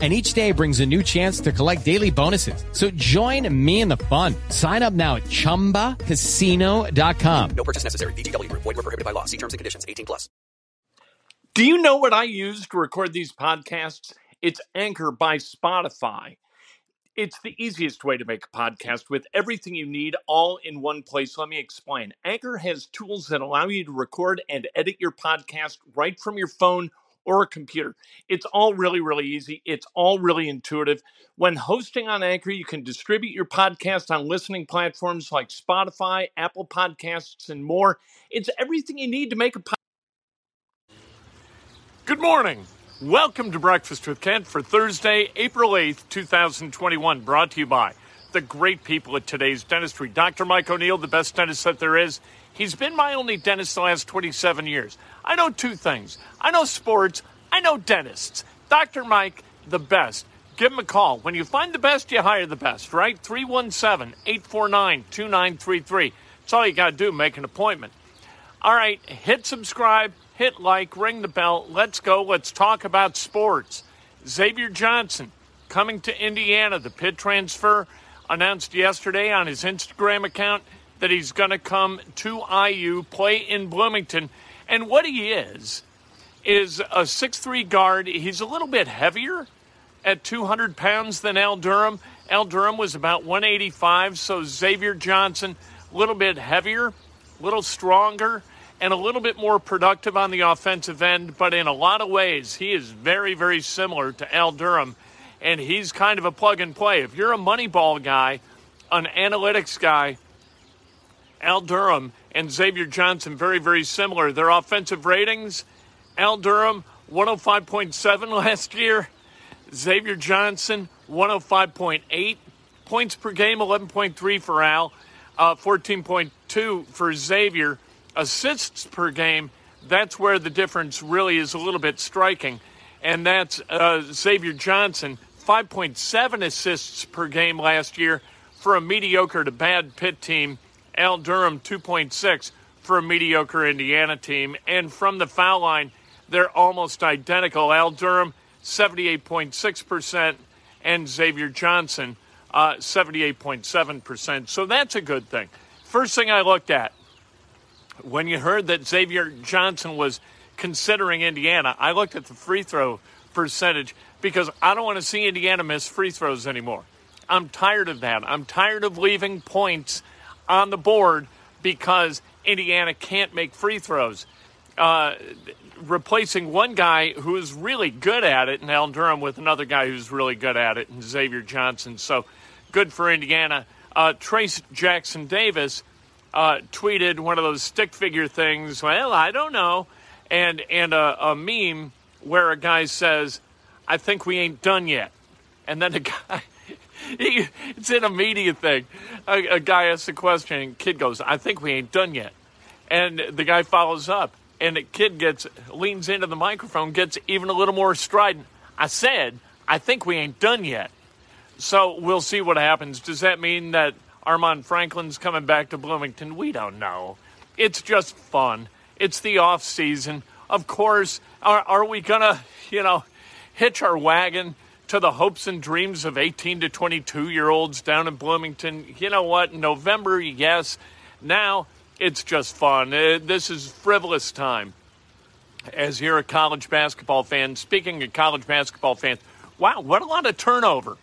and each day brings a new chance to collect daily bonuses. So join me in the fun. Sign up now at ChumbaCasino.com. No purchase necessary. VGW. Group. Void were prohibited by law. See terms and conditions. 18 plus. Do you know what I use to record these podcasts? It's Anchor by Spotify. It's the easiest way to make a podcast with everything you need all in one place. Let me explain. Anchor has tools that allow you to record and edit your podcast right from your phone or a computer. It's all really, really easy. It's all really intuitive. When hosting on Anchor, you can distribute your podcast on listening platforms like Spotify, Apple Podcasts, and more. It's everything you need to make a podcast. Good morning. Welcome to Breakfast with Kent for Thursday, April 8th, 2021, brought to you by the great people at today's dentistry. Dr. Mike O'Neill, the best dentist that there is. He's been my only dentist the last 27 years. I know two things I know sports, I know dentists. Dr. Mike, the best. Give him a call. When you find the best, you hire the best, right? 317 849 2933. That's all you got to do, make an appointment. All right, hit subscribe, hit like, ring the bell. Let's go. Let's talk about sports. Xavier Johnson coming to Indiana, the Pitt transfer announced yesterday on his Instagram account that he's going to come to IU, play in Bloomington. And what he is, is a six-three guard. He's a little bit heavier at 200 pounds than Al Durham. Al Durham was about 185, so Xavier Johnson, a little bit heavier, a little stronger, and a little bit more productive on the offensive end. But in a lot of ways, he is very, very similar to Al Durham, and he's kind of a plug and play. If you're a money ball guy, an analytics guy, Al Durham and Xavier Johnson very, very similar. Their offensive ratings, Al Durham 105.7 last year, Xavier Johnson 105.8 points per game, 11.3 for Al, uh, 14.2 for Xavier. Assists per game, that's where the difference really is a little bit striking. And that's uh, Xavier Johnson, 5.7 assists per game last year for a mediocre to bad Pitt team. Al Durham 2.6 for a mediocre Indiana team. And from the foul line, they're almost identical. Al Durham 78.6% and Xavier Johnson uh, 78.7%. So that's a good thing. First thing I looked at when you heard that Xavier Johnson was considering Indiana, I looked at the free throw percentage because I don't want to see Indiana miss free throws anymore. I'm tired of that. I'm tired of leaving points on the board because Indiana can't make free throws. Uh, replacing one guy who is really good at it, and Al Durham with another guy who's really good at it, and Xavier Johnson. So good for Indiana. Uh, Trayce Jackson Davis uh, tweeted one of those stick figure things. Well, I don't know, and and a, a meme where a guy says, "I think we ain't done yet," and then a guy it's in a media thing. A, a guy asks a question, and kid goes, "I think we ain't done yet," and the guy follows up, and the kid gets leans into the microphone, gets even a little more strident. I said, "I think we ain't done yet." So we'll see what happens. Does that mean that Armaan Franklin's coming back to Bloomington? We don't know. It's just fun. It's the off season. Of course, are, are we gonna, you know, hitch our wagon? To the hopes and dreams of 18 to 22 year olds down in Bloomington. You know what? November, yes. Now it's just fun. Uh, this is frivolous time. As you're a college basketball fan, speaking of college basketball fans, wow, what a lot of turnover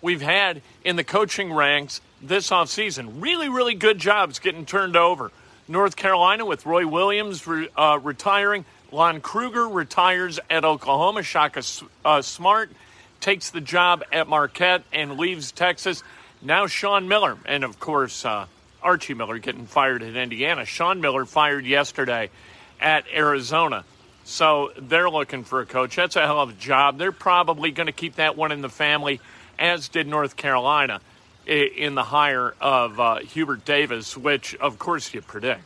we've had in the coaching ranks this offseason. Really, really good jobs getting turned over. North Carolina with Roy Williams re, uh, retiring. Lon Kruger retires at Oklahoma. Shaka uh, Smart takes the job at Marquette and leaves Texas. Now Sean Miller, and of course uh, Archie Miller getting fired at Indiana. Sean Miller fired yesterday at Arizona. So they're looking for a coach. That's a hell of a job. They're probably going to keep that one in the family, as did North Carolina in the hire of uh, Hubert Davis, which of course you predict.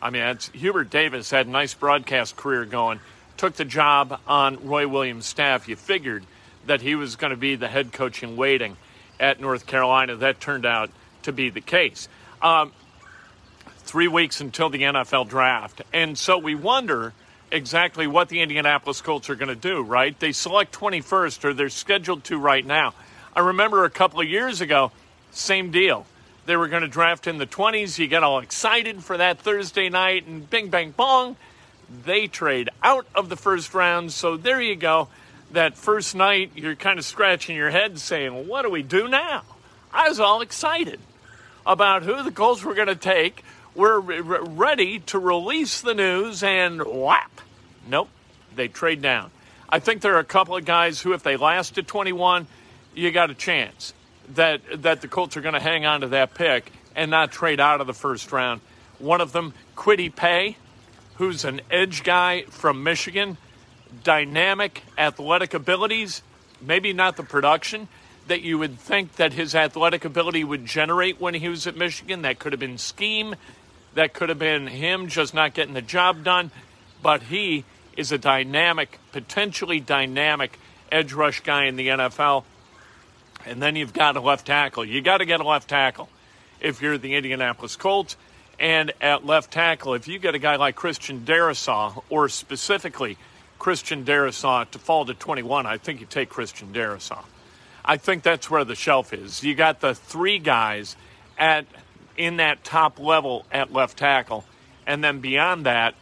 I mean, Hubert Davis had a nice broadcast career going, took the job on Roy Williams' staff. You figured that he was going to be the head coach in waiting at North Carolina. That turned out to be the case. Um, three weeks until the NFL draft. And so we wonder exactly what the Indianapolis Colts are going to do, right? They select 21st, or they're scheduled to right now. I remember a couple of years ago, same deal. They were going to draft in the 20s. You get all excited for that Thursday night, and bing, bang, bong, they trade out of the first round. So there you go. That first night, you're kind of scratching your head saying, What do we do now? I was all excited about who the Colts were going to take. We're ready to release the news, and whap! Nope, they trade down. I think there are a couple of guys who, if they last to 21, you got a chance that that the Colts are going to hang on to that pick and not trade out of the first round. One of them, Kwity Paye, who's an edge guy from Michigan, dynamic, athletic abilities, maybe not the production that you would think that his athletic ability would generate when he was at Michigan. That could have been scheme, that could have been him just not getting the job done, but he is a dynamic, potentially dynamic edge rush guy in the NFL. And then you've got a left tackle. You got to get a left tackle if you're the Indianapolis Colts. And at left tackle, if you get a guy like Christian Darrisaw, or specifically Christian Darrisaw to fall to 21, I think you take Christian Darrisaw. I think that's where the shelf is. You got the three guys at in that top level at left tackle, and then beyond that,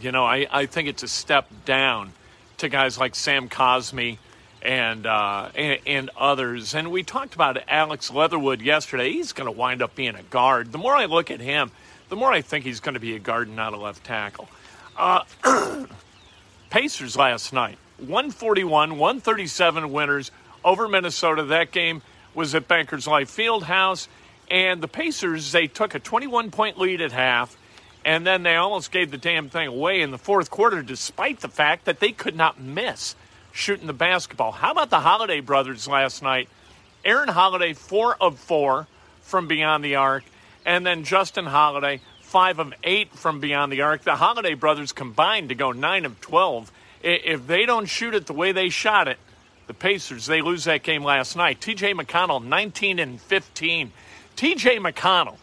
you know, I, I think it's a step down to guys like Sam Cosmi and, uh, and, and others. And we talked about Alex Leatherwood yesterday. He's going to wind up being a guard. The more I look at him, the more I think he's going to be a guard, and not a left tackle. Uh, Pacers last night, 141, 137 winners over Minnesota. That game was at Bankers Life Fieldhouse. And the Pacers, they took a 21 point lead at half, and then they almost gave the damn thing away in the fourth quarter, despite the fact that they could not miss shooting the basketball. How about the Holiday brothers last night? Aaron Holiday, four of four from beyond the arc, and then Justin Holiday, five of eight from beyond the arc. The Holiday brothers combined to go nine of 12. If they don't shoot it the way they shot it, the Pacers, they lose that game last night. TJ McConnell, 19 and 15. TJ McConnell,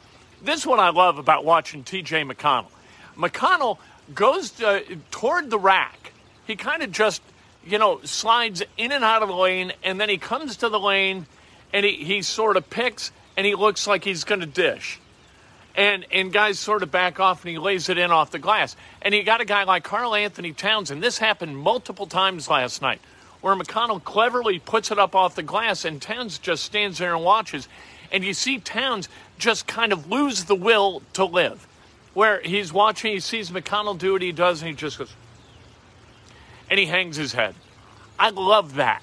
this is what I love about watching TJ McConnell. McConnell goes to, uh, toward the rack. He kind of just you know, slides in and out of the lane, and then he comes to the lane and he, he sort of picks and he looks like he's going to dish. And, and guys sort of back off and he lays it in off the glass. And you got a guy like Karl-Anthony Towns, and this happened multiple times last night, where McConnell cleverly puts it up off the glass and Towns just stands there and watches. And you see Towns just kind of lose the will to live, where he's watching, he sees McConnell do what he does, and he just goes, and he hangs his head. I love that.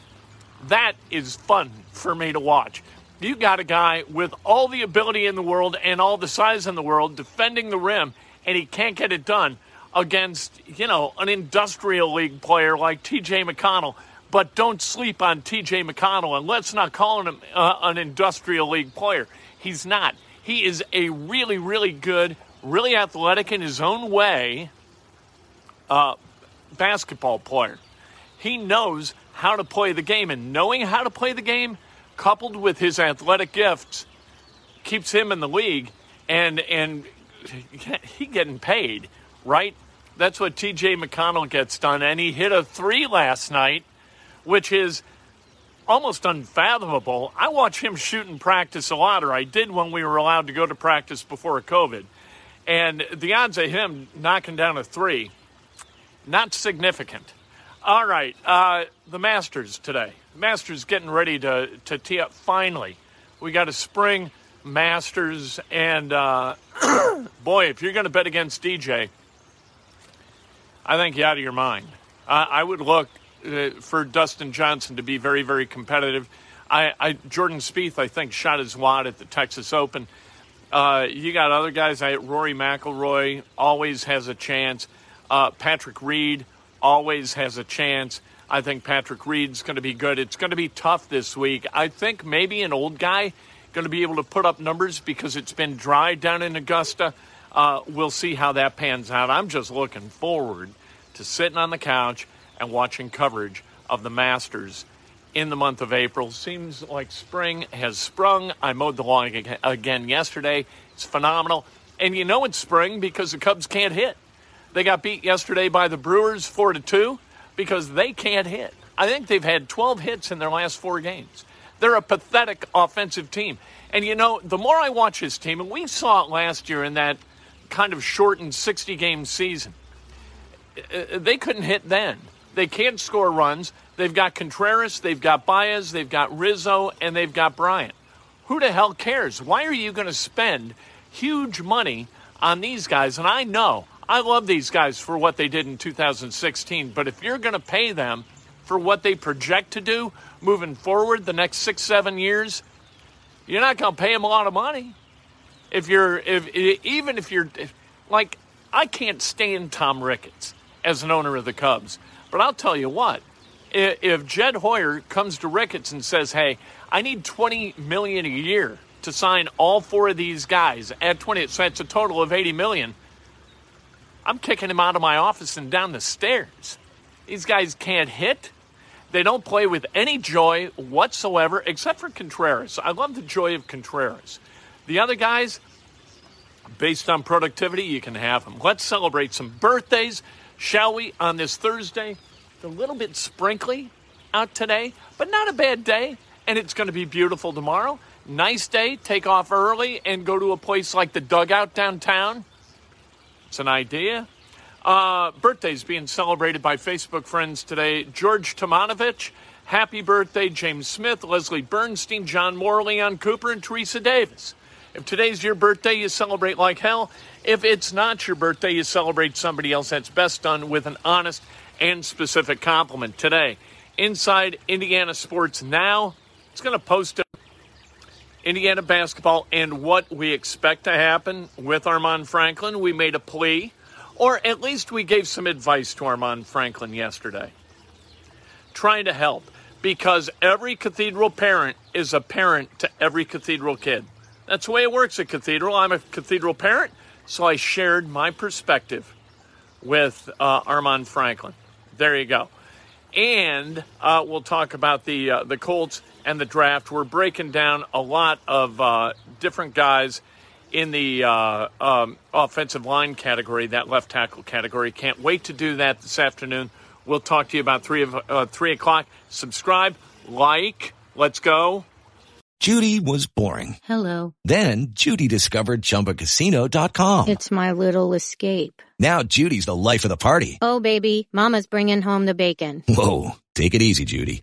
That is fun for me to watch. You got a guy with all the ability in the world and all the size in the world defending the rim, and he can't get it done against, you know, an industrial league player like TJ McConnell. But don't sleep on TJ McConnell, and let's not call him uh, an industrial league player. He's not. He is a really, really good, really athletic in his own way uh, basketball player. He knows how to play the game, and knowing how to play the game, coupled with his athletic gifts, keeps him in the league, and and he getting paid, right? That's what T.J. McConnell gets done, and he hit a three last night, which is almost unfathomable. I watch him shoot in practice a lot, or I did when we were allowed to go to practice before COVID. And the odds of him knocking down a three not significant. All right, uh, the Masters today. Masters getting ready to, to tee up finally. We got a spring Masters, and uh, boy, if you're going to bet against DJ, I think you're out of your mind. Uh, I would look uh, for Dustin Johnson to be very, very competitive. I, I Jordan Spieth, I think, shot his wad at the Texas Open. Uh, you got other guys. I, Rory McIlroy always has a chance. Uh, Patrick Reed always has a chance. I think Patrick Reed's going to be good. It's going to be tough this week. I think maybe an old guy going to be able to put up numbers because it's been dry down in Augusta. Uh, we'll see how that pans out. I'm just looking forward to sitting on the couch and watching coverage of the Masters in the month of April. Seems like spring has sprung. I mowed the lawn again yesterday. It's phenomenal. And you know it's spring because the Cubs can't hit. They got beat yesterday by the Brewers 4 to 2 because they can't hit. I think they've had 12 hits in their last 4 games. They're a pathetic offensive team. And you know, the more I watch this team, and we saw it last year in that kind of shortened 60 game season, uh, they couldn't hit then. They can't score runs. They've got Contreras, they've got Baez, they've got Rizzo, and they've got Bryant. Who the hell cares? Why are you going to spend huge money on these guys? And I know, I love these guys for what they did in 2016, but if you're going to pay them for what they project to do moving forward the next six, seven years, you're not going to pay them a lot of money. If you're, if even if you're, if, like, I can't stand Tom Ricketts as an owner of the Cubs, but I'll tell you what, if Jed Hoyer comes to Ricketts and says, "Hey, I need 20 million a year to sign all four of these guys at 20, so that's a total of 80 million," I'm kicking him out of my office and down the stairs. These guys can't hit. They don't play with any joy whatsoever, except for Contreras. I love the joy of Contreras. The other guys, based on productivity, you can have them. Let's celebrate some birthdays, shall we, on this Thursday? It's a little bit sprinkly out today, but not a bad day. And it's going to be beautiful tomorrow. Nice day. Take off early and go to a place like the Dugout downtown. It's an idea. Uh, birthdays being celebrated by Facebook friends today. George Tomanovich, happy birthday. James Smith, Leslie Bernstein, John Moore, Leon Cooper, and Teresa Davis. If today's your birthday, you celebrate like hell. If it's not your birthday, you celebrate somebody else. That's best done with an honest and specific compliment. Today, inside Indiana Sports Now, it's going to post Indiana basketball and what we expect to happen with Armaan Franklin. We made a plea or at least we gave some advice to Armaan Franklin yesterday, trying to help because every cathedral parent is a parent to every cathedral kid. That's the way it works at Cathedral. I'm a cathedral parent, so I shared my perspective with uh, Armaan Franklin. There you go. And uh, we'll talk about the uh, the Colts and the draft. We're breaking down a lot of uh, different guys in the uh, um, offensive line category, that left tackle category. Can't wait to do that this afternoon. We'll talk to you about three of uh, three o'clock. Subscribe, like. Let's go. Judy was boring. Hello. Then Judy discovered ChumbaCasino.com. It's my little escape. Now Judy's the life of the party. Oh baby, Mama's bringing home the bacon. Whoa, take it easy, Judy.